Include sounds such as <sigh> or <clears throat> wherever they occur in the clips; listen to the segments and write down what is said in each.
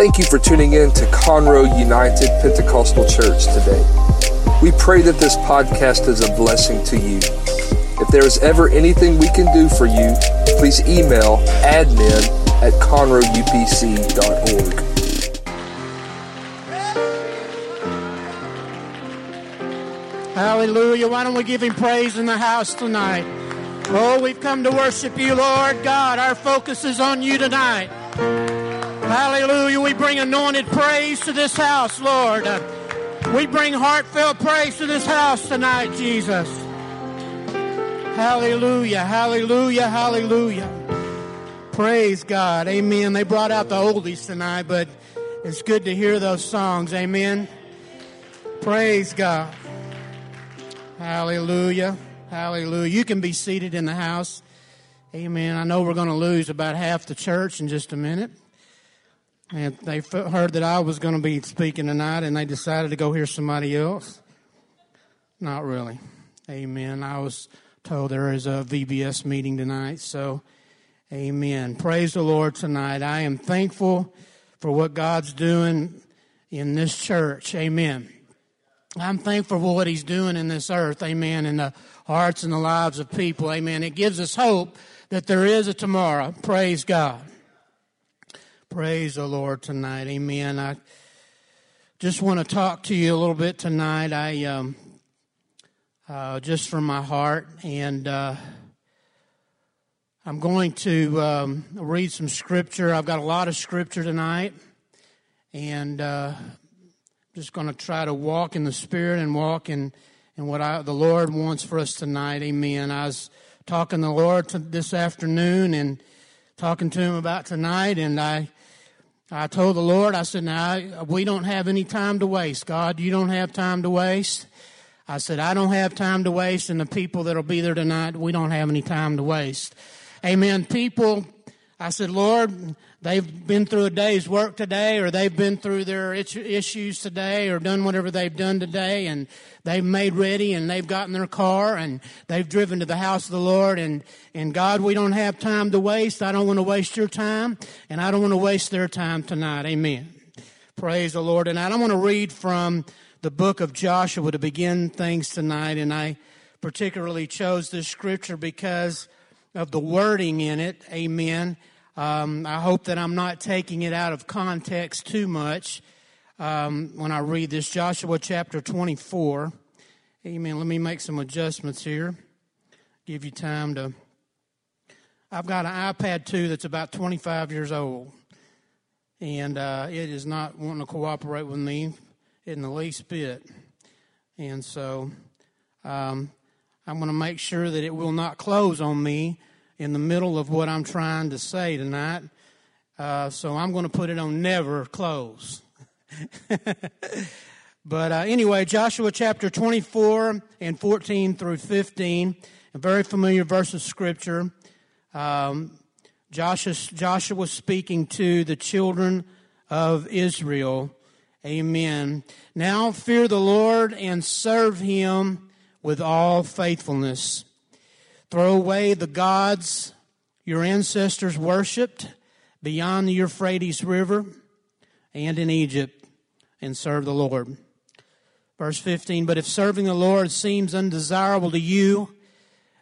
Thank you for tuning in to Conroe United Pentecostal Church today. We pray that this podcast is a blessing to you. If there is ever anything we can do for you, please email admin at conroeupc.org. Hallelujah. Why don't we give him praise in the house tonight? Oh, we've come to worship you, Lord God. Our focus is on you tonight. Hallelujah. We bring anointed praise to this house, Lord. We bring heartfelt praise to this house tonight, Jesus. Hallelujah, hallelujah, hallelujah. Praise God. Amen. They brought out the oldies tonight, but it's good to hear those songs. Amen. Praise God. Hallelujah. Hallelujah. You can be seated in the house. Amen. I know we're going to lose about half the church in just a minute. And they heard that I was going to be speaking tonight and they decided to go hear somebody else. Not really. Amen. I was told there is a VBS meeting tonight. So, amen. Praise the Lord tonight. I am thankful for what God's doing in this church. Amen. I'm thankful for what he's doing in this earth. Amen. In the hearts and the lives of people. Amen. It gives us hope that there is a tomorrow. Praise God. Praise the Lord tonight. Amen. I just want to talk to you a little bit tonight. I, um, uh, just from my heart, and uh, I'm going to um, read some scripture. I've got a lot of scripture tonight, and uh, just going to try to walk in the Spirit and walk in, in what I, the Lord wants for us tonight. Amen. I was talking to the Lord this afternoon and talking to Him about tonight, and I. I told the Lord, I said, now, we don't have any time to waste. God, you don't have time to waste. I said, I don't have time to waste, and the people that'll be there tonight, we don't have any time to waste. Amen. People, I said, Lord, they've been through a day's work today or they've been through their issues today or done whatever they've done today and they've made ready and they've gotten their car and they've driven to the house of the Lord and, and God, we don't have time to waste. I don't want to waste your time and I don't want to waste their time tonight. Amen. Praise the Lord. And I don't want to read from the book of Joshua to begin things tonight and I particularly chose this scripture because of the wording in it. Amen. Um, I hope that I'm not taking it out of context too much um, when I read this. Joshua chapter 24. Amen. Let me make some adjustments here. Give you time to. I've got an iPad 2 that's about 25 years old, and uh, it is not wanting to cooperate with me in the least bit. And so um, I'm going to make sure that it will not close on me in the middle of what I'm trying to say tonight. Uh, so I'm going to put it on never close. <laughs> but uh, anyway, Joshua chapter 24 and 14 through 15, a very familiar verse of scripture. Um, Joshua, Joshua speaking to the children of Israel. Amen. Now fear the Lord and serve him with all faithfulness. Throw away the gods your ancestors worshipped beyond the Euphrates River and in Egypt and serve the Lord. Verse 15 But if serving the Lord seems undesirable to you,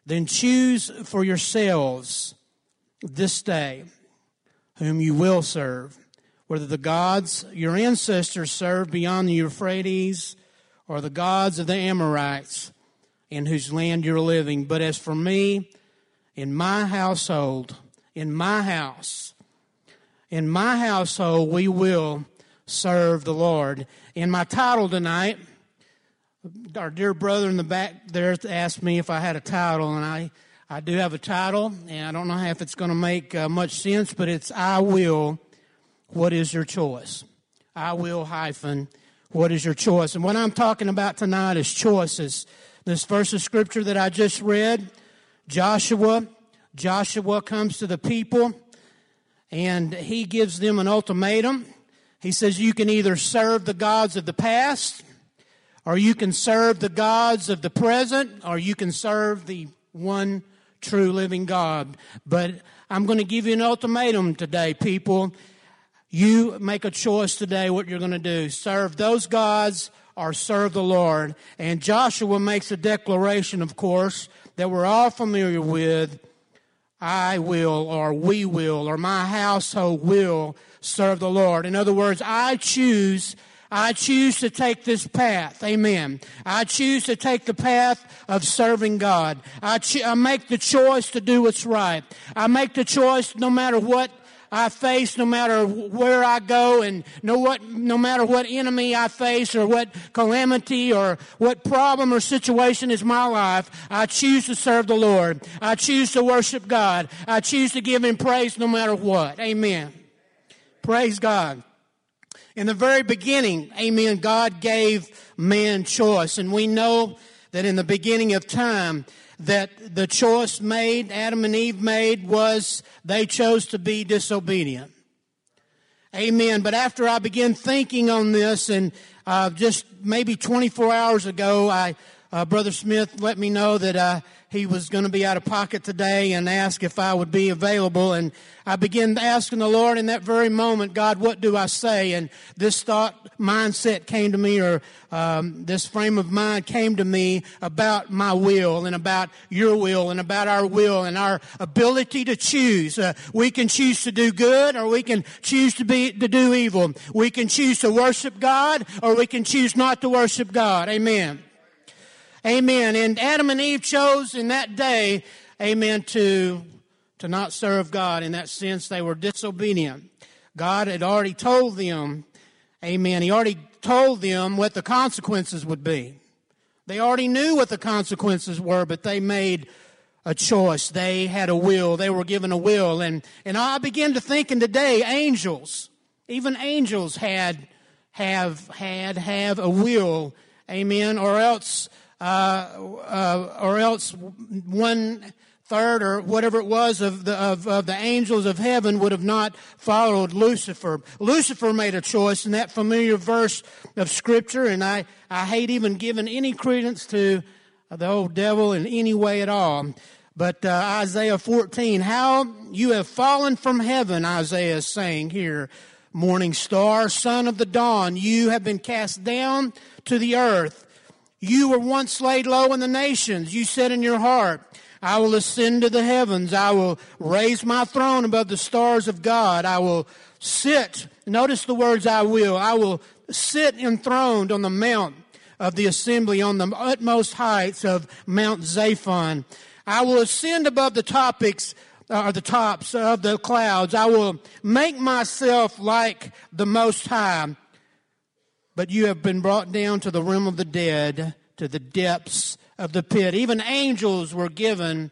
then choose for yourselves this day whom you will serve, whether the gods your ancestors served beyond the Euphrates or the gods of the Amorites in whose land you're living. But as for me, in my household, in my house, in my household, we will serve the Lord. In my title tonight, our dear brother in the back there asked me if I had a title, and I, I do have a title, and I don't know if it's going to make uh, much sense, but it's I will. What is your choice? I will hyphen. What is your choice? And what I'm talking about tonight is choices. This verse of scripture that I just read, Joshua, Joshua comes to the people and he gives them an ultimatum. He says, You can either serve the gods of the past, or you can serve the gods of the present, or you can serve the one true living God. But I'm going to give you an ultimatum today, people. You make a choice today what you're going to do. Serve those gods or serve the Lord. And Joshua makes a declaration, of course, that we're all familiar with. I will, or we will, or my household will serve the Lord. In other words, I choose I choose to take this path. Amen. I choose to take the path of serving God. I, cho- I make the choice to do what's right. I make the choice no matter what I face, no matter where I go, and no what, no matter what enemy I face, or what calamity, or what problem or situation is my life, I choose to serve the Lord. I choose to worship God. I choose to give Him praise no matter what. Amen. Praise God. In the very beginning, amen, God gave man choice. And we know that in the beginning of time, that the choice made, Adam and Eve made, was they chose to be disobedient. Amen. But after I began thinking on this, and uh, just maybe 24 hours ago, I uh, Brother Smith let me know that uh, he was going to be out of pocket today and asked if I would be available. And I began asking the Lord in that very moment, God, what do I say? And this thought mindset came to me, or um, this frame of mind came to me about my will and about your will and about our will and our ability to choose. Uh, we can choose to do good, or we can choose to be to do evil. We can choose to worship God, or we can choose not to worship God. Amen. Amen. And Adam and Eve chose in that day, amen, to, to not serve God. In that sense, they were disobedient. God had already told them, amen, He already told them what the consequences would be. They already knew what the consequences were, but they made a choice. They had a will. They were given a will. And, and I begin to think in today, angels, even angels had, have, had, have a will. Amen. Or else or else one third or whatever it was of the, of, of the angels of heaven would have not followed Lucifer. Lucifer made a choice in that familiar verse of scripture, and I, I hate even giving any credence to the old devil in any way at all. But uh, Isaiah 14, how you have fallen from heaven, Isaiah is saying here, morning star, son of the dawn, you have been cast down to the earth. You were once laid low in the nations. You said in your heart, I will ascend to the heavens. I will raise my throne above the stars of God. I will sit. Notice the words I will. I will sit enthroned on the mount of the assembly on the utmost heights of Mount Zaphon. I will ascend above the topics uh, or the tops of the clouds. I will make myself like the Most High but you have been brought down to the realm of the dead, to the depths of the pit. Even angels were given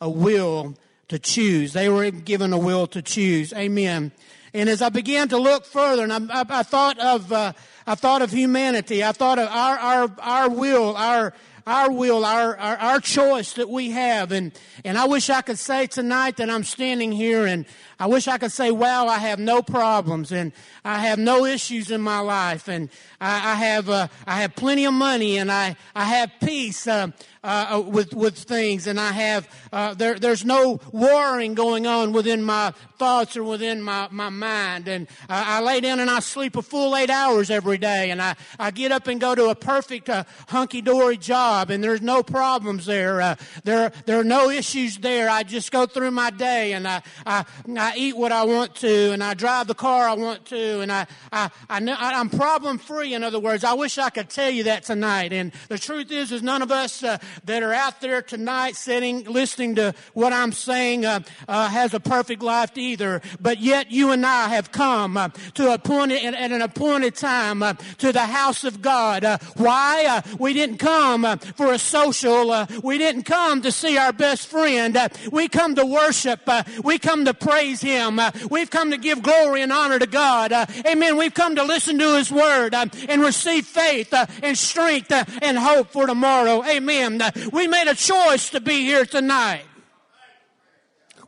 a will to choose. They were given a will to choose. Amen. And as I began to look further, and I, I, I thought of, uh, I thought of humanity. I thought of our, our, our will, our, our will, our, our, our choice that we have. And, and I wish I could say tonight that I'm standing here and I wish I could say, wow, I have no problems and I have no issues in my life and I, I have, uh, I have plenty of money and I, I have peace. Uh, uh, uh, with with things, and I have uh, there. There's no warring going on within my thoughts or within my my mind, and I lay down and I sleep a full eight hours every day, and I I get up and go to a perfect uh, hunky dory job, and there's no problems there. Uh, there there are no issues there. I just go through my day, and I I, I eat what I want to, and I drive the car I want to, and I I, I I'm problem free. In other words, I wish I could tell you that tonight, and the truth is, is none of us uh, that are out there tonight sitting, listening to what I'm saying, uh, uh, has a perfect life either. But yet you and I have come uh, to a point at, an appointed time uh, to the house of God. Why? We didn't come for a social. Uh, we didn't come to see our best friend. Uh, we come to worship. Uh, we come to praise Him. we've come to give glory and honor to God. amen. We've come to listen to His word and receive faith and strength and hope for tomorrow. Amen. Uh, we made a choice to be here tonight.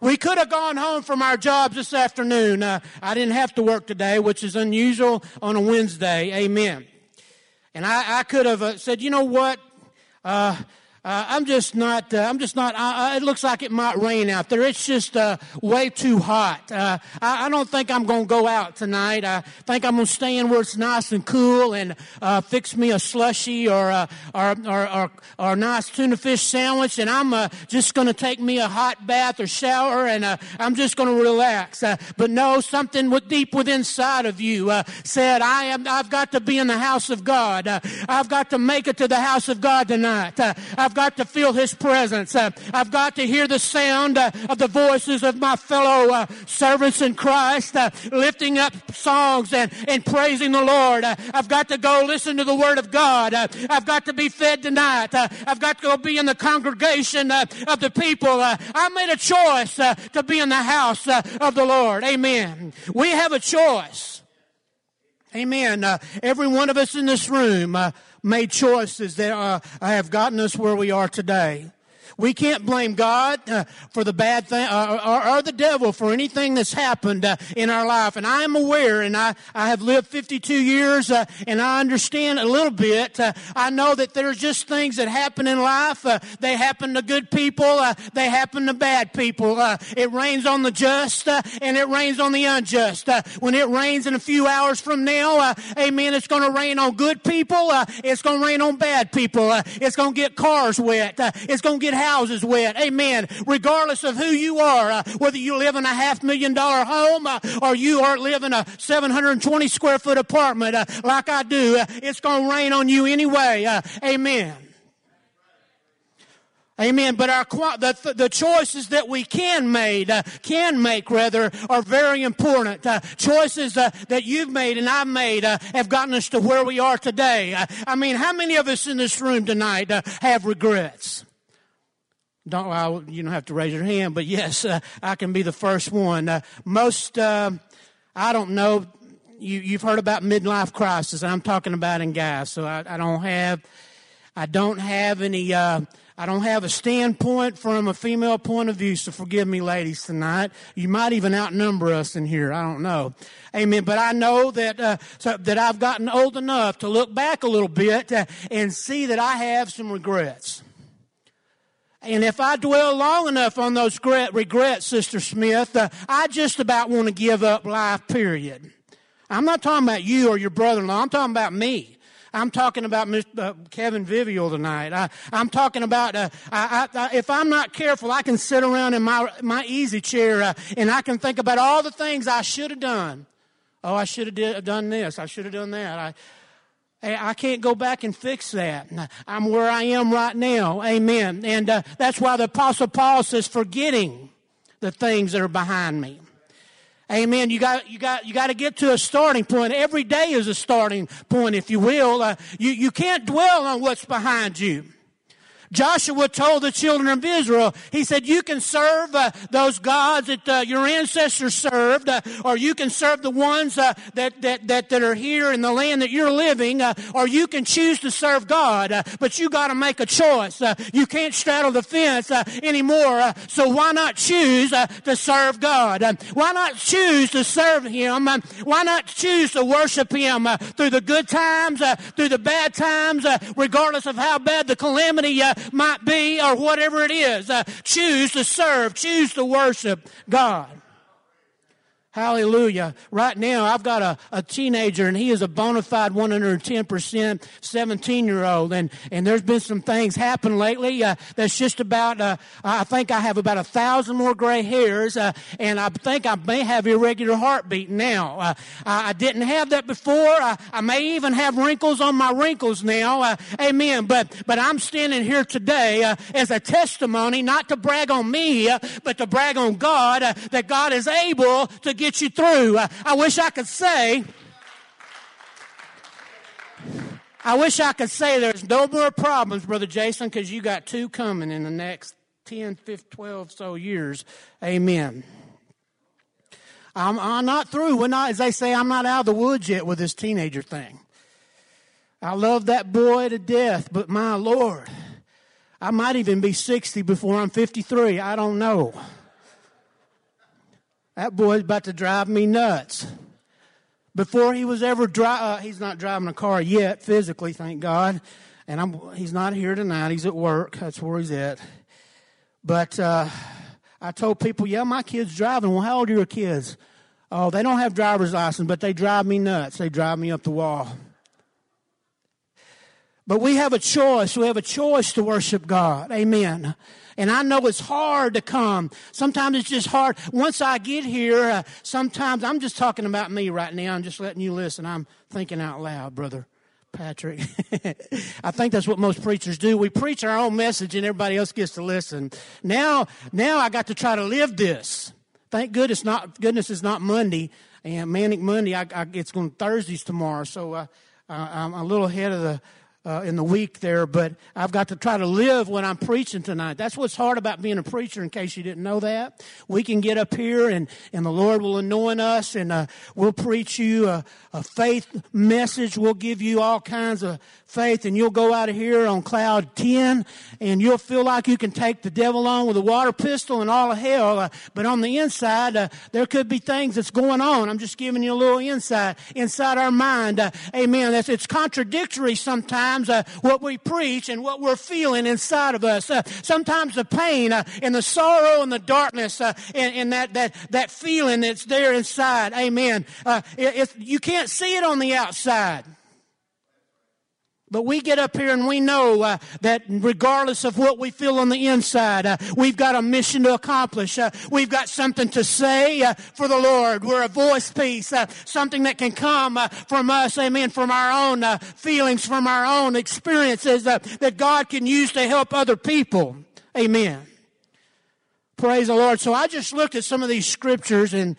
We could have gone home from our jobs this afternoon. Uh, I didn't have to work today, which is unusual on a Wednesday. Amen. And I, I could have uh, said, you know what? Uh, Uh, I'm just not. Uh, I'm just not. Uh, it looks like it might rain out there. It's just uh, way too hot. Uh, I, I, don't think I'm going to go out tonight. I think I'm going to stay in where it's nice and cool and uh, fix me a slushy or or, or, or, or, a nice tuna fish sandwich. And I'm just going to take me a hot bath or shower and I'm just going to relax. but no, something with, deep within inside of you said, "I am. I've got to be in the house of God. I've got to make it to the house of God tonight." I've got to feel His presence. Uh, I've got to hear the sound uh, of the voices of my fellow uh, servants in Christ, uh, lifting up songs and, and praising the Lord. Uh, I've got to go listen to the Word of God. Uh, I've got to be fed tonight. I've got to go be in the congregation of the people. I made a choice to be in the house of the Lord. Amen. We have a choice. Amen. every one of us in this room made choices that uh, have gotten us where we are today. We can't blame God uh, for the bad thing uh, or, or, the devil for anything that's happened uh, in our life. And I am aware, and I, I have lived 52 years, uh, and I understand a little bit. Uh, I know that there's just things that happen in life. Uh, they happen to good people. they happen to bad people. it rains on the just, and it rains on the unjust. when it rains in a few hours from now, amen, it's going to rain on good people. it's going to rain on bad people. it's going to get cars wet. it's going to get houses wet. Amen. Regardless of who you are, uh, whether you live in a half million dollar home uh, or you are living a 720 square foot apartment uh, like I do, uh, it's going to rain on you anyway. Uh, amen. Amen. But our the, the choices that we can made uh, can make rather are very important. Uh, choices uh, that you've made and I've made uh, have gotten us to where we are today. I mean, how many of us in this room tonight have regrets? Don't you don't have to raise your hand, but yes, uh, I can be the first one. Uh, most, uh, I don't know. You, you've heard about midlife crisis. I'm talking about in guys, so I, I don't have, I don't have any. Uh, I don't have a standpoint from a female point of view, so forgive me, ladies, tonight. You might even outnumber us in here. I don't know. Amen. But I know that uh, so that I've gotten old enough to look back a little bit uh, and see that I have some regrets. And if I dwell long enough on those regrets, Sister Smith, uh, I just about want to give up life, period. I'm not talking about you or your brother-in-law. I'm talking about me. I'm talking about Mr. Uh, Kevin Vivial tonight. I, am talking about uh, I, I, if I'm not careful, I can sit around in my my easy chair uh, and I can think about all the things I should have done. Oh, I should have done this. I should have done that. I, I can't go back and fix that. I'm where I am right now. Amen. And uh, that's why the Apostle Paul says, forgetting the things that are behind me. Amen. You got, you got, you got to get to a starting point. Every day is a starting point, if you will. Uh, you, you can't dwell on what's behind you. Joshua told the children of Israel, he said, you can serve uh, those gods that uh, your ancestors served, uh, or you can serve the ones uh, that, that, that, that are here in the land that you're living, uh, or you can choose to serve God. Uh, but you got to make a choice. you can't straddle the fence anymore. so why not choose to serve God? why not choose to serve Him? why not choose to worship Him through the good times, through the bad times, regardless of how bad the calamity might be or whatever it is. Uh, choose to serve, choose to worship God. Hallelujah. Right now, I've got a, a teenager and he is a bona fide 110% 17 year old. And, and there's been some things happen lately uh, that's just about, uh, I think I have about a thousand more gray hairs. Uh, and I think I may have irregular heartbeat now. Uh, I, I, didn't have that before. I, I, may even have wrinkles on my wrinkles now. Uh, amen. But, but I'm standing here today uh, as a testimony, not to brag on me, but to brag on God, that God is able to get you through. I, I wish I could say, I wish I could say there's no more problems, Brother Jason, because you got two coming in the next 10, 15, 12 so years. Amen. I'm, I'm not through. We're not, as they say, I'm not out of the woods yet with this teenager thing. I love that boy to death, but my Lord, I might even be 60 before I'm 53. I don't know. That boy's about to drive me nuts. Before he was ever dri- uh, he's not driving a car yet, physically, thank God. and I'm, he's not here tonight. He's at work. That's where he's at. But uh, I told people, yeah, my kid's driving. Well, how old are your kids? Oh, they don't have driver's license, but they drive me nuts. They drive me up the wall. But we have a choice. We have a choice to worship God. Amen. And I know it's hard to come. Sometimes it's just hard. Once I get here, uh, sometimes I'm just talking about me right now. I'm just letting you listen. I'm thinking out loud, brother. Patrick. <laughs> I think that's what most preachers do. We preach our own message and everybody else gets to listen. Now, now I got to try to live this. Thank goodness not, goodness it's not Monday and Manic Monday. I, I, it's going Thursdays tomorrow. So, uh, I'm a little ahead of the, uh, in the week there, but I've got to try to live when I'm preaching tonight. That's what's hard about being a preacher, in case you didn't know that. We can get up here and, and the Lord will anoint us and uh, we'll preach you a, a faith message. We'll give you all kinds of faith and you'll go out of here on cloud 10 and you'll feel like you can take the devil on with a water pistol and all of hell. Uh, but on the inside, uh, there could be things that's going on. I'm just giving you a little insight inside our mind. Uh, amen. That's, it's contradictory sometimes uh, what we preach and what we're feeling inside of us. Uh, sometimes the pain uh, and the sorrow and the darkness and, and, that, that, that feeling that's there inside. Amen. It, you can't see it on the outside. But we get up here and we know uh, that regardless of what we feel on the inside, uh, we've got a mission to accomplish. Uh, we've got something to say uh, for the Lord. We're a voice piece, uh, something that can come uh, from us, amen, from our own feelings, from our own experiences that God can use to help other people. Amen. Praise the Lord. So I just looked at some of these scriptures and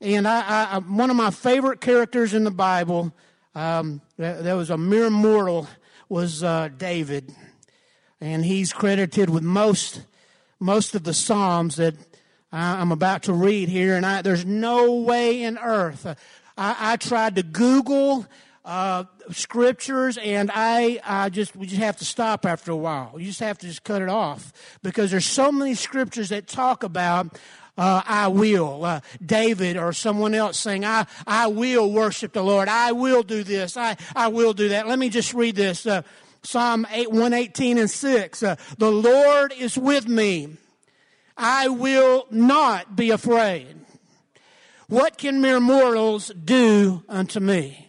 and I, I one of my favorite characters in the Bible um, there was a mere mortal was uh, David, and he's credited with most most of the Psalms that I'm about to read here. And I, there's no way in earth. Uh, I, I tried to Google uh, scriptures, and I, I just we just have to stop after a while. You just have to just cut it off because there's so many scriptures that talk about uh, I will. Uh, David or someone else saying, I, I will worship the Lord. I will do this. I, I will do that. Let me just read this. Uh, Psalm 8, 118 and 6. Uh, the Lord is with me. I will not be afraid. What can mere mortals do unto me?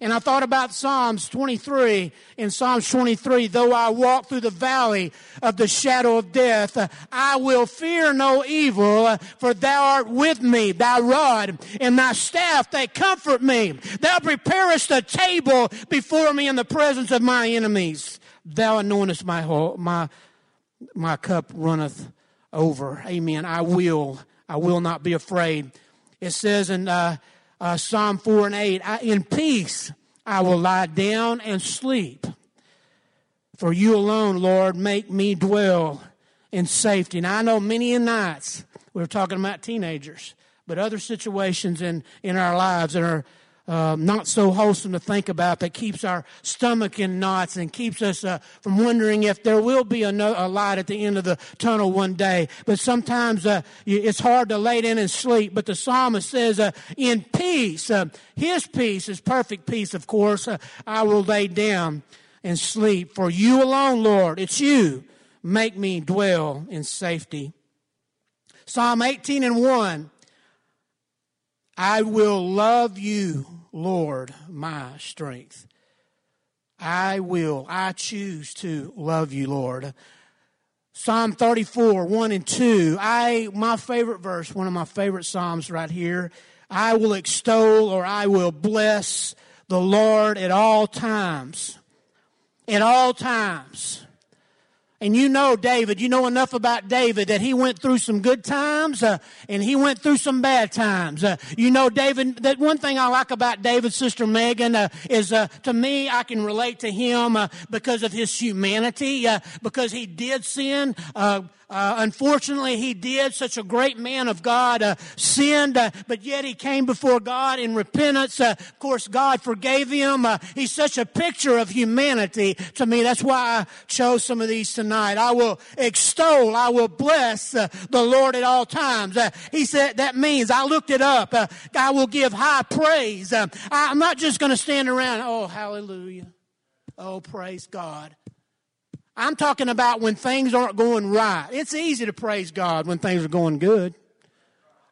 And I thought about Psalms 23. In Psalms 23, though I walk through the valley of the shadow of death, I will fear no evil, for thou art with me. Thy rod and thy staff, they comfort me. Thou preparest a table before me in the presence of my enemies. Thou anointest my whole, my, my cup runneth over. Amen. I will, I will not be afraid. It says in, uh, uh, Psalm 4 and 8, in peace I will lie down and sleep. For you alone, Lord, make me dwell in safety. And I know many nights, we are talking about teenagers, but other situations in, in our lives that are uh, not so wholesome to think about that keeps our stomach in knots and keeps us uh, from wondering if there will be a, no, a, light at the end of the tunnel one day. But sometimes uh, it's hard to lay down and sleep. But the psalmist says, uh, in peace, uh, his peace is perfect peace, of course, I will lay down and sleep. For you alone, Lord, it's you, make me dwell in safety. Psalm 18 and 1. I will love you Lord, my strength. I will, I choose to love you, Lord. Psalm 34, 1 and 2. I, my favorite verse, one of my favorite Psalms right here. I will extol or I will bless the Lord at all times. At all times. And you know David, you know enough about David that he went through some good times uh, and he went through some bad times. Uh, you know David, that one thing I like about David's sister Megan uh, is uh, to me I can relate to him uh, because of his humanity, uh, because he did sin uh, unfortunately, he did. Such a great man of God uh, sinned, uh, but yet he came before God in repentance. Uh, of course, God forgave him. Uh, he's such a picture of humanity to me. That's why I chose some of these tonight. I will extol, I will bless uh, the Lord at all times. he said that means I looked it up. I will give high praise. I'm not just going to stand around. Oh, hallelujah. Oh, praise God. I'm talking about when things aren't going right. It's easy to praise God when things are going good.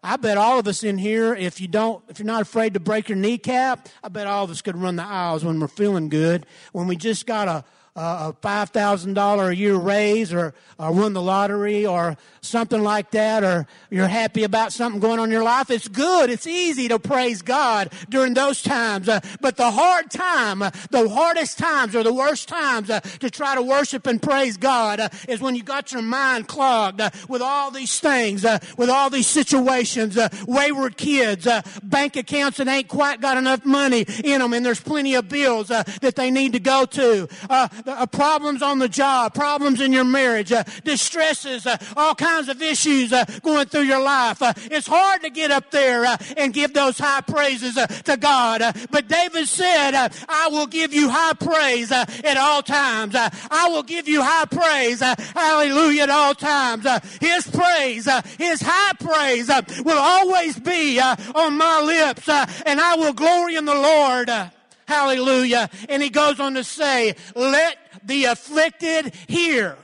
I bet all of us in here, if you don't, if you're not afraid to break your kneecap, I bet all of us could run the aisles when we're feeling good. When we just got a a five thousand dollar a year raise, or, or won the lottery, or something like that, or you're happy about something going on in your life. It's good. It's easy to praise God during those times. Uh, but the hard time, uh, the hardest times, or the worst times uh, to try to worship and praise God uh, is when you got your mind clogged uh, with all these things, uh, with all these situations, wayward kids, bank accounts that ain't quite got enough money in them, and there's plenty of bills that they need to go to Uh, uh, problems on the job, problems in your marriage, uh, distresses, uh, all kinds of issues uh, going through your life. Uh, it's hard to get up there uh, and give those high praises uh, to God. Uh, but David said, I will give you high praise at all times. I will give you high praise, hallelujah, at all times. his praise, his high praise will always be on my lips, and I will glory in the Lord. Hallelujah. And he goes on to say, let the afflicted hear.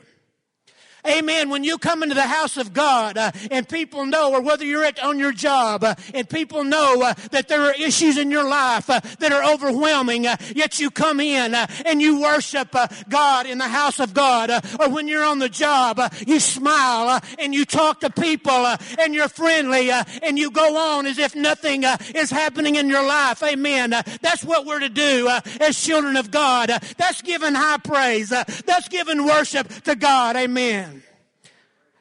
Amen. When you come into the house of God uh, and people know, or whether you're at, on your job uh, and people know uh, that there are issues in your life uh, that are overwhelming, uh, yet you come in uh, and you worship God in the house of God, or when you're on the job, you smile and you talk to people and you're friendly and you go on as if nothing is happening in your life. Amen. that's what we're to do as children of God. that's giving high praise. that's giving worship to God. Amen.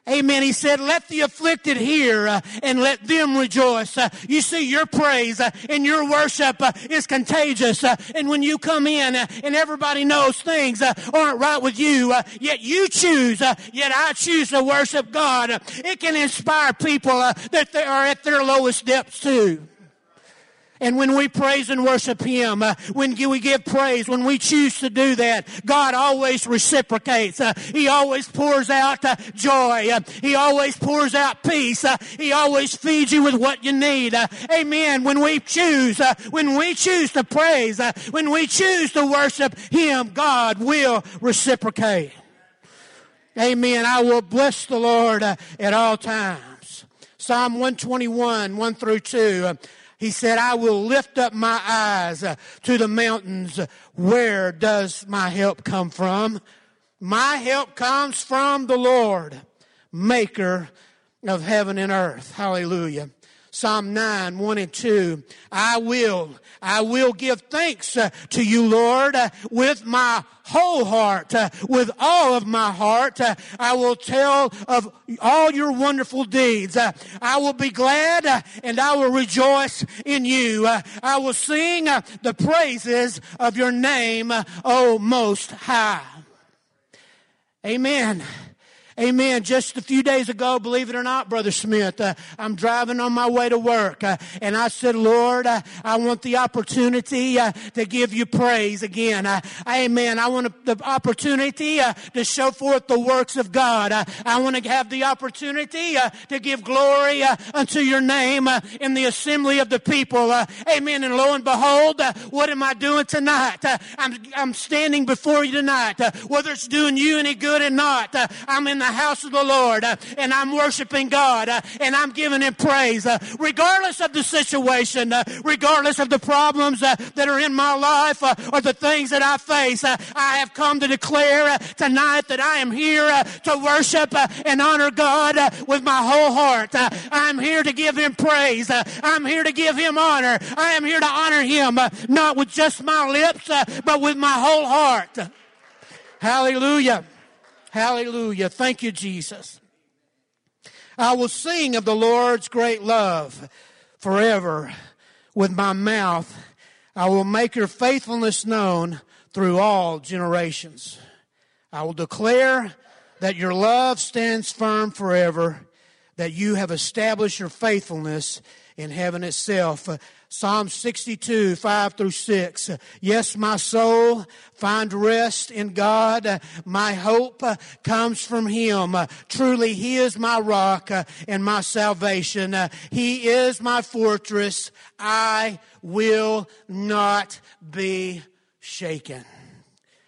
Amen. He said, let the afflicted hear uh, and let them rejoice. Uh, you see, your praise uh, and your worship uh, is contagious. Uh, and when you come in uh, and everybody knows things aren't right with you, yet you choose, yet I choose to worship God, it can inspire people that they are at their lowest depths too. And when we praise and worship Him, uh, when we give praise, when we choose to do that, God always reciprocates. Uh, he always pours out uh, joy. Uh, he always pours out peace. Uh, he always feeds you with what you need. Uh, amen. When we choose, when we choose to praise, when we choose to worship Him, God will reciprocate. Amen. I will bless the Lord at all times. Psalm 121, 1 through 2. He said, I will lift up my eyes uh, to the mountains. Where does my help come from? My help comes from the Lord, maker of heaven and earth. Hallelujah. Psalm 9, 1 and 2. I will, I will give thanks uh, to you, Lord, uh, with my whole heart, uh, with all of my heart. I will tell of all your wonderful deeds. I will be glad and I will rejoice in you. I will sing the praises of your name, O Most High. Amen. Amen. Just a few days ago, believe it or not, Brother Smith, uh, I'm driving on my way to work, uh, and I said, Lord, uh, I want the opportunity uh, to give you praise again. Uh, amen. I want the opportunity uh, to show forth the works of God. I want to have the opportunity to give glory unto your name in the assembly of the people. amen. And lo and behold, what am I doing tonight? I'm, I'm standing before you tonight. whether it's doing you any good or not, I'm in the house of the Lord uh, and I'm worshiping God uh, and I'm giving Him praise, uh, regardless of the situation, uh, regardless of the problems uh, that are in my life uh, or the things that I face. I have come to declare tonight that I am here to worship and honor God with my whole heart. I'm here to give Him praise. I'm here to give Him honor. I am here to honor Him, not with just my lips, but with my whole heart. Hallelujah. Hallelujah. Thank you, Jesus. I will sing of the Lord's great love forever with my mouth. I will make your faithfulness known through all generations. I will declare that your love stands firm forever, that you have established your faithfulness in heaven itself. Psalm 62, 5 through 6. Yes, my soul, find rest in God. My hope comes from Him. Truly, He is my rock and my salvation. He is my fortress. I will not be shaken.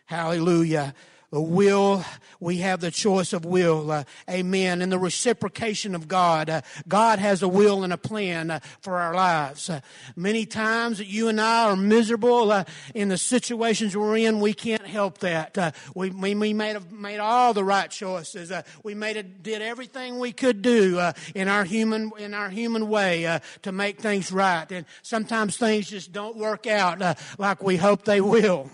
Hallelujah will, we have the choice of will. Uh, amen. And the reciprocation of God. Uh, God has a will and a plan uh, for our lives. Uh, many times that you and I are miserable uh, in the situations we're in, we can't help that. Uh, we, we, we made, made all the right choices. we made it, did everything we could do in our human, in our human way to make things right. And sometimes things just don't work out like we hope they will.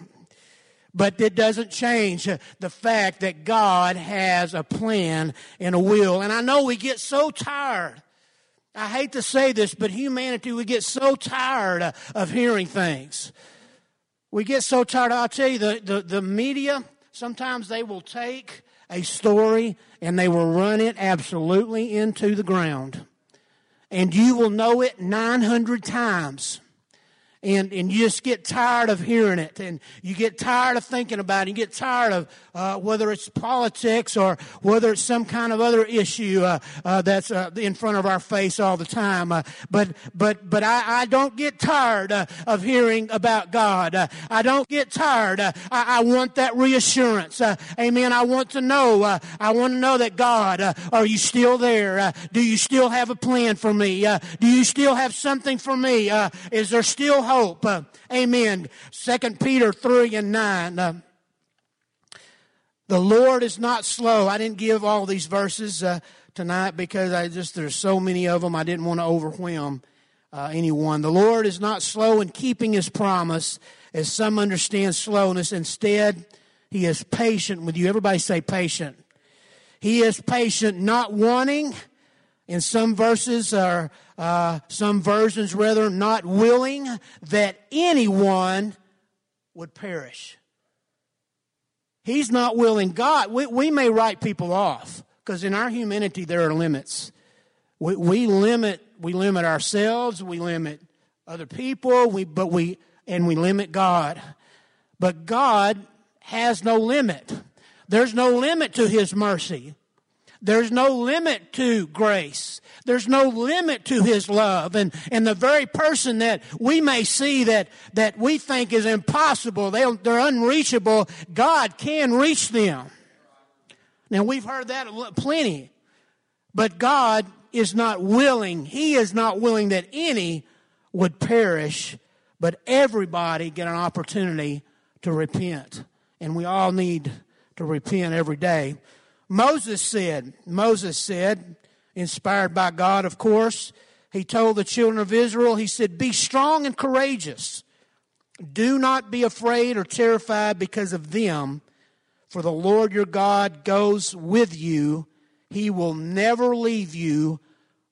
But it doesn't change the fact that God has a plan and a will. And I know we get so tired. I hate to say this, but humanity, we get so tired of hearing things. We get so tired. I'll tell you, the, the, the media, sometimes they will take a story and they will run it absolutely into the ground. And you will know it 900 times and, and you just get tired of hearing it and you get tired of thinking about it. You get tired of uh, whether it's politics or whether it's some kind of other issue uh, uh, that's uh, in front of our face all the time. Uh, but but but I, I don't get tired uh, of hearing about God. I don't get tired. I, I, want that reassurance. amen. I want to know. I want to know that God, are you still there? do you still have a plan for me? do you still have something for me? is there still hope. Uh, amen. Second Peter 3 and 9. Uh, the Lord is not slow. I didn't give all these verses uh, tonight because I just, there's so many of them. I didn't want to overwhelm anyone. The Lord is not slow in keeping his promise, as some understand slowness. Instead, he is patient with you. Everybody say patient. He is patient, not wanting. In some verses or uh, some versions rather, not willing that anyone would perish. He's not willing. God, we, we may write people off because in our humanity there are limits. We, we limit we limit ourselves, we limit other people, we, but we and we limit God. But God has no limit. There's no limit to His mercy. There's no limit to grace. There's no limit to his love. And, and the very person that we may see that, that we think is impossible, they, they're unreachable, God can reach them. Now we've heard that plenty. But God is not willing, He is not willing that any would perish, but everybody get an opportunity to repent. And we all need to repent every day. Moses said, Moses said, inspired by God, of course, he told the children of Israel, he said, Be strong and courageous. Do not be afraid or terrified because of them, for the Lord your God goes with you. He will never leave you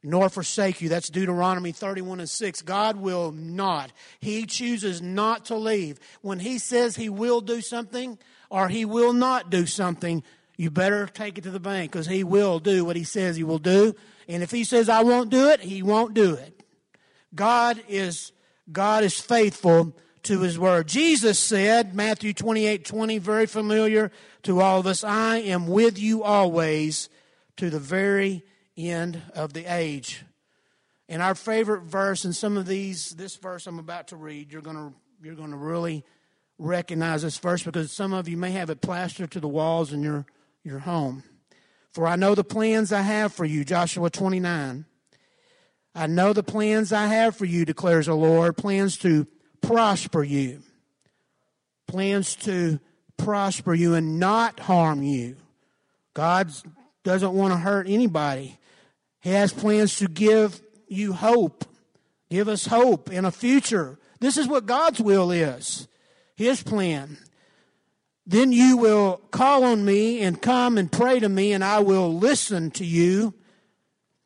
nor forsake you. That's Deuteronomy 31 and 6. God will not. He chooses not to leave. When He says He will do something or He will not do something, you better take it to the bank because he will do what he says he will do. And if he says I won't do it, he won't do it. God is God is faithful to his word. Jesus said, Matthew 28, 20, very familiar to all of us, I am with you always to the very end of the age. And our favorite verse, and some of these, this verse I'm about to read, you're gonna you're gonna really recognize this verse because some of you may have it plastered to the walls in your your home. For I know the plans I have for you, Joshua 29. I know the plans I have for you, declares the Lord, plans to prosper you, plans to prosper you and not harm you. God doesn't want to hurt anybody. He has plans to give you hope, give us hope in a future. This is what God's will is, His plan. Then you will call on me and come and pray to me, and I will listen to you.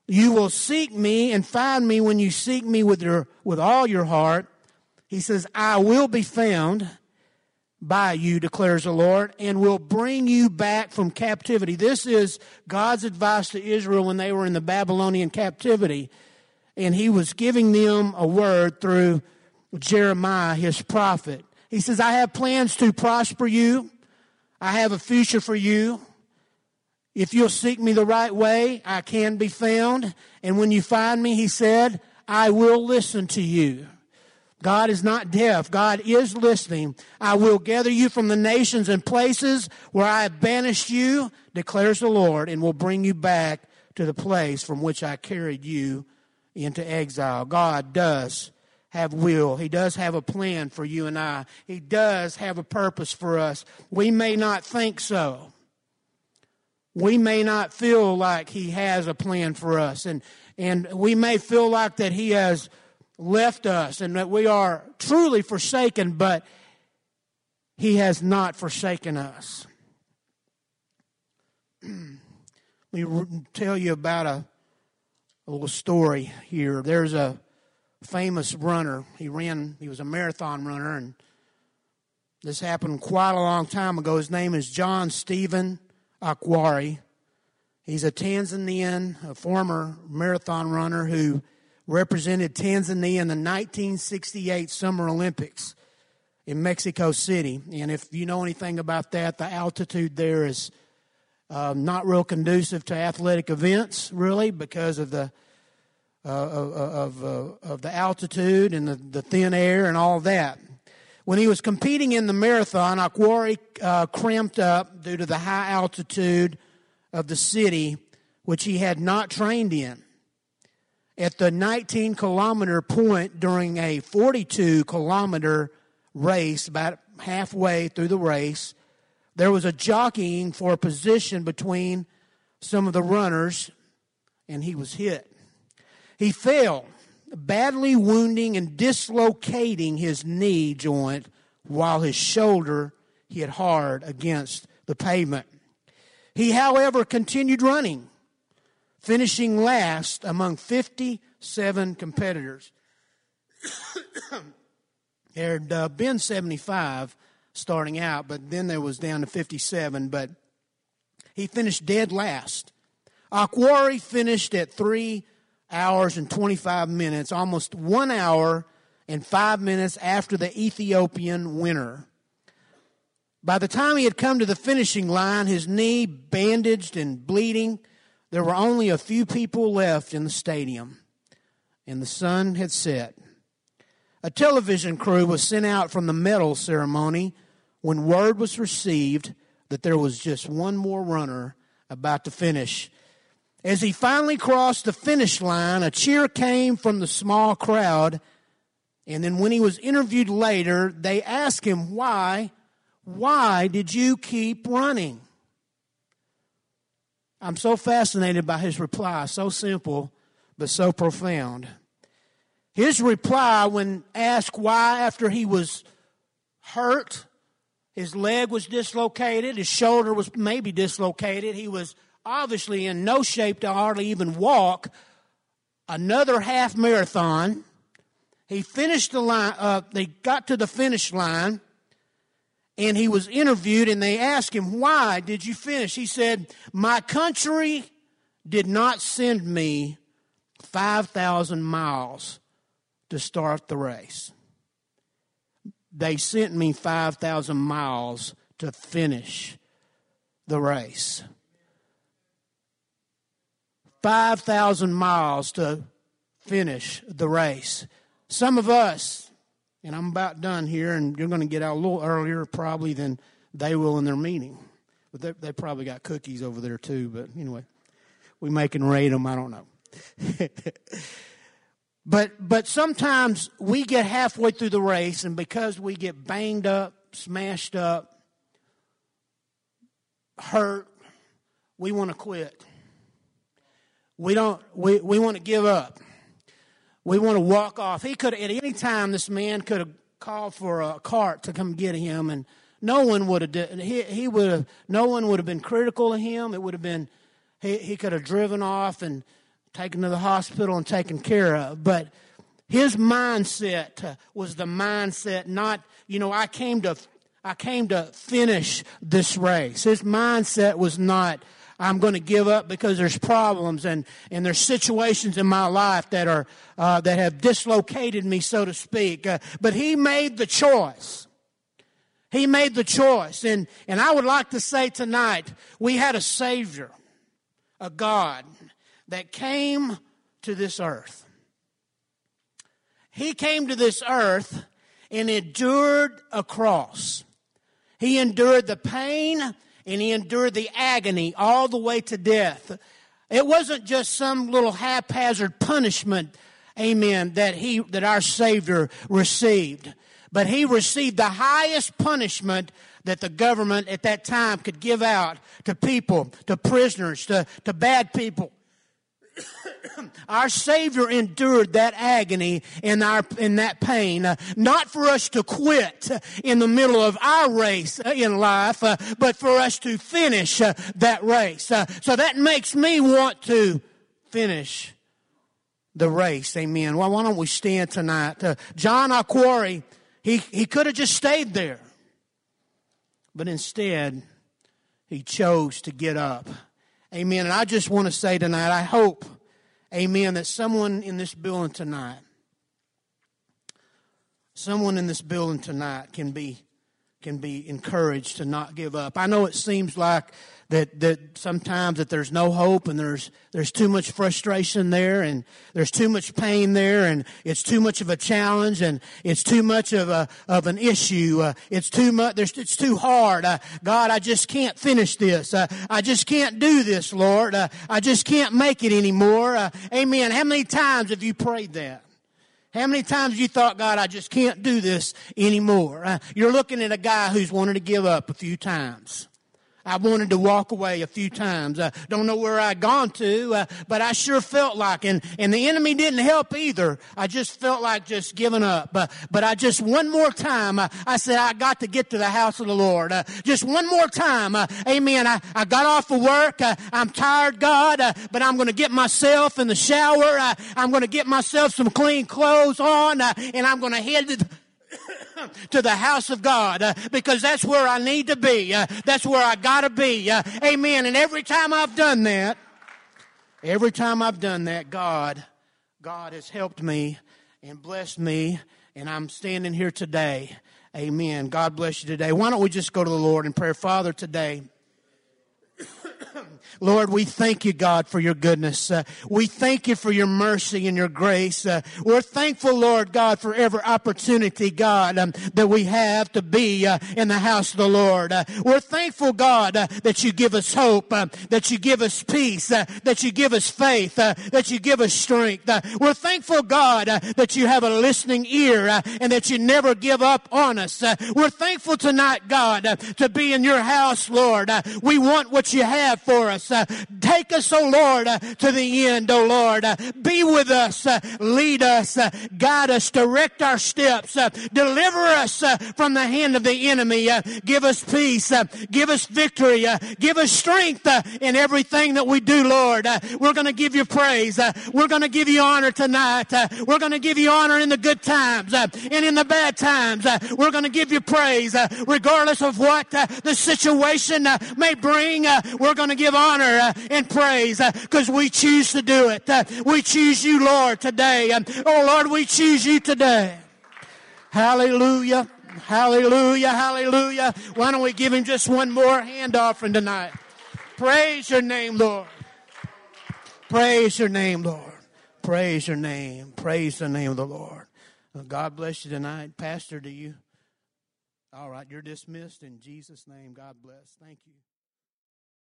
You will seek me and find me when you seek me with, your, with all your heart. He says, I will be found by you, declares the Lord, and will bring you back from captivity. This is God's advice to Israel when they were in the Babylonian captivity. And he was giving them a word through Jeremiah, his prophet. He says, I have plans to prosper you. I have a future for you. If you'll seek me the right way, I can be found. And when you find me, he said, I will listen to you. God is not deaf. God is listening. I will gather you from the nations and places where I have banished you, declares the Lord, and will bring you back to the place from which I carried you into exile. God does have will. He does have a plan for you and I. He does have a purpose for us. We may not think so. We may not feel like he has a plan for us and and we may feel like that he has left us and that we are truly forsaken, but He has not forsaken us. <clears throat> Let me tell you about a, a little story here. There's a famous runner. He ran, he was a marathon runner, and this happened quite a long time ago. His name is John Stephen Akhwari. He's a Tanzanian, a former marathon runner who represented Tanzania in the 1968 Summer Olympics in Mexico City. And if you know anything about that, the altitude there is uh, not real conducive to athletic events, really, because of the uh, of of, uh, of, the altitude and the, the thin air and all that. When he was competing in the marathon, Akhwari uh, cramped up due to the high altitude of the city, which he had not trained in at the 19 kilometer point during a 42 kilometer race, about halfway through the race, there was a jockeying for a position between some of the runners, and he was hit. He fell, badly wounding and dislocating his knee joint while his shoulder hit hard against the pavement. He, however, continued running finishing last among 57 competitors. <coughs> there had uh, been 75 starting out, but then there was down to 57, but he finished dead last. Akhwari finished at 3 hours and 25 minutes, almost 1 hour and 5 minutes after the Ethiopian winner. By the time he had come to the finishing line, his knee bandaged and bleeding, there were only a few people left in the stadium, and the sun had set. A television crew was sent out from the medal ceremony when word was received that there was just one more runner about to finish. As he finally crossed the finish line, a cheer came from the small crowd. And then when he was interviewed later, they asked him, Why? Why did you keep running? I'm so fascinated by his reply, so simple, but so profound. His reply, when asked why, after he was hurt, his leg was dislocated, his shoulder was maybe dislocated, he was obviously in no shape to hardly even walk, another half marathon. He finished the line, uh, they got to the finish line and he was interviewed and they asked him, Why did you finish? He said, My country did not send me 5,000 miles to start the race. They sent me 5,000 miles to finish the race. 5,000 miles to finish the race. Some of us, and I'm about done here, and you're going to get out a little earlier probably than they will in their meeting. But they, they probably got cookies over there too. But anyway, we make and rate them. I don't know. <laughs> but but sometimes we get halfway through the race, and because we get banged up, smashed up, hurt, we want to quit. We don't. We we want to give up we want to walk off. He could, at any time, this man could have called for a cart to come get him, and no one would have, he, he would have, no one would have been critical of him. It would have been, he, he could have driven off and taken to the hospital and taken care of. But his mindset was the mindset not, you know, I came to, I came to finish this race. His mindset was not, I'm going to give up because there's problems and, and there's situations in my life that are, uh, that have dislocated me, so to speak. Uh, but he made the choice. He made the choice. And, and I would like to say tonight, we had a Savior, a God that came to this earth. He came to this earth and endured a cross. He endured the pain and he endured the agony all the way to death. It wasn't just some little haphazard punishment, amen, that he, that our Savior received. But he received the highest punishment that the government at that time could give out to people, to prisoners, to, to bad people. <coughs> our Savior endured that agony and our in that pain, uh, not for us to quit in the middle of our race uh, in life, uh, but for us to finish that race. So that makes me want to finish the race. Amen. Well, why don't we stand tonight? John Akhwari, he he could have just stayed there, but instead he chose to get up. Amen. And I just want to say tonight, I hope, amen, that someone in this building tonight, someone in this building tonight can be can be encouraged to not give up. I know it seems like that that sometimes that there's no hope and there's there's too much frustration there and there's too much pain there and it's too much of a challenge and it's too much of a of an issue. Uh, it's too much. There's it's too hard. Uh, God, I just can't finish this. Uh, I just can't do this, Lord. Uh, I just can't make it anymore. Uh, amen. How many times have you prayed that? How many times you thought, God, I just can't do this anymore? Uh, you're looking at a guy who's wanted to give up a few times. I wanted to walk away a few times. I don't know where I'd gone to, uh, but I sure felt like, and, and the enemy didn't help either. I just felt like just giving up. Uh, but I just one more time, uh, I said, I got to get to the house of the Lord. Uh, just one more time. Uh, amen. I, I got off of work. Uh, I'm tired, God, but I'm going to get myself in the shower. I'm going to get myself some clean clothes on, and I'm going to head to <coughs> to the house of God uh, because that's where I need to be. Uh, that's where I got to be. Uh, amen. And every time I've done that, every time I've done that, God, God has helped me and blessed me, and I'm standing here today. Amen. God bless you today. Why don't we just go to the Lord in prayer? Father, today, Lord, we thank you, God, for your goodness. Uh, we thank you for your mercy and your grace. Uh, we're thankful, Lord God, for every opportunity, God, um, that we have to be uh, in the house of the Lord. Uh, we're thankful, God, uh, that you give us hope, uh, that you give us peace, that you give us faith, that you give us strength. we're thankful, God, that you have a listening ear and that you never give up on us. we're thankful tonight, God, to be in your house, Lord. we want what you have for us. Uh, take us, O Lord, uh, to the end, O Lord. Uh, be with us, uh, lead us, uh, guide us, direct our steps, uh, deliver us from the hand of the enemy. Give us peace, give us victory, give us strength in everything that we do, Lord. We're going to give you praise. We're going to give you honor tonight. We're going to give you honor in the good times and in the bad times. We're going to give you praise regardless of what the situation may bring. We're going to give honor uh, and praise because uh, we choose to do it. Uh, we choose you, Lord, today. Oh, Lord, we choose you today. Hallelujah. Hallelujah. Hallelujah. Why don't we give him just one more hand offering tonight? Praise your name, Lord. Praise your name, Lord. Praise your name. Praise the name of the Lord. God bless you tonight. Pastor, do you? All right, you're dismissed in Jesus' name. God bless. Thank you.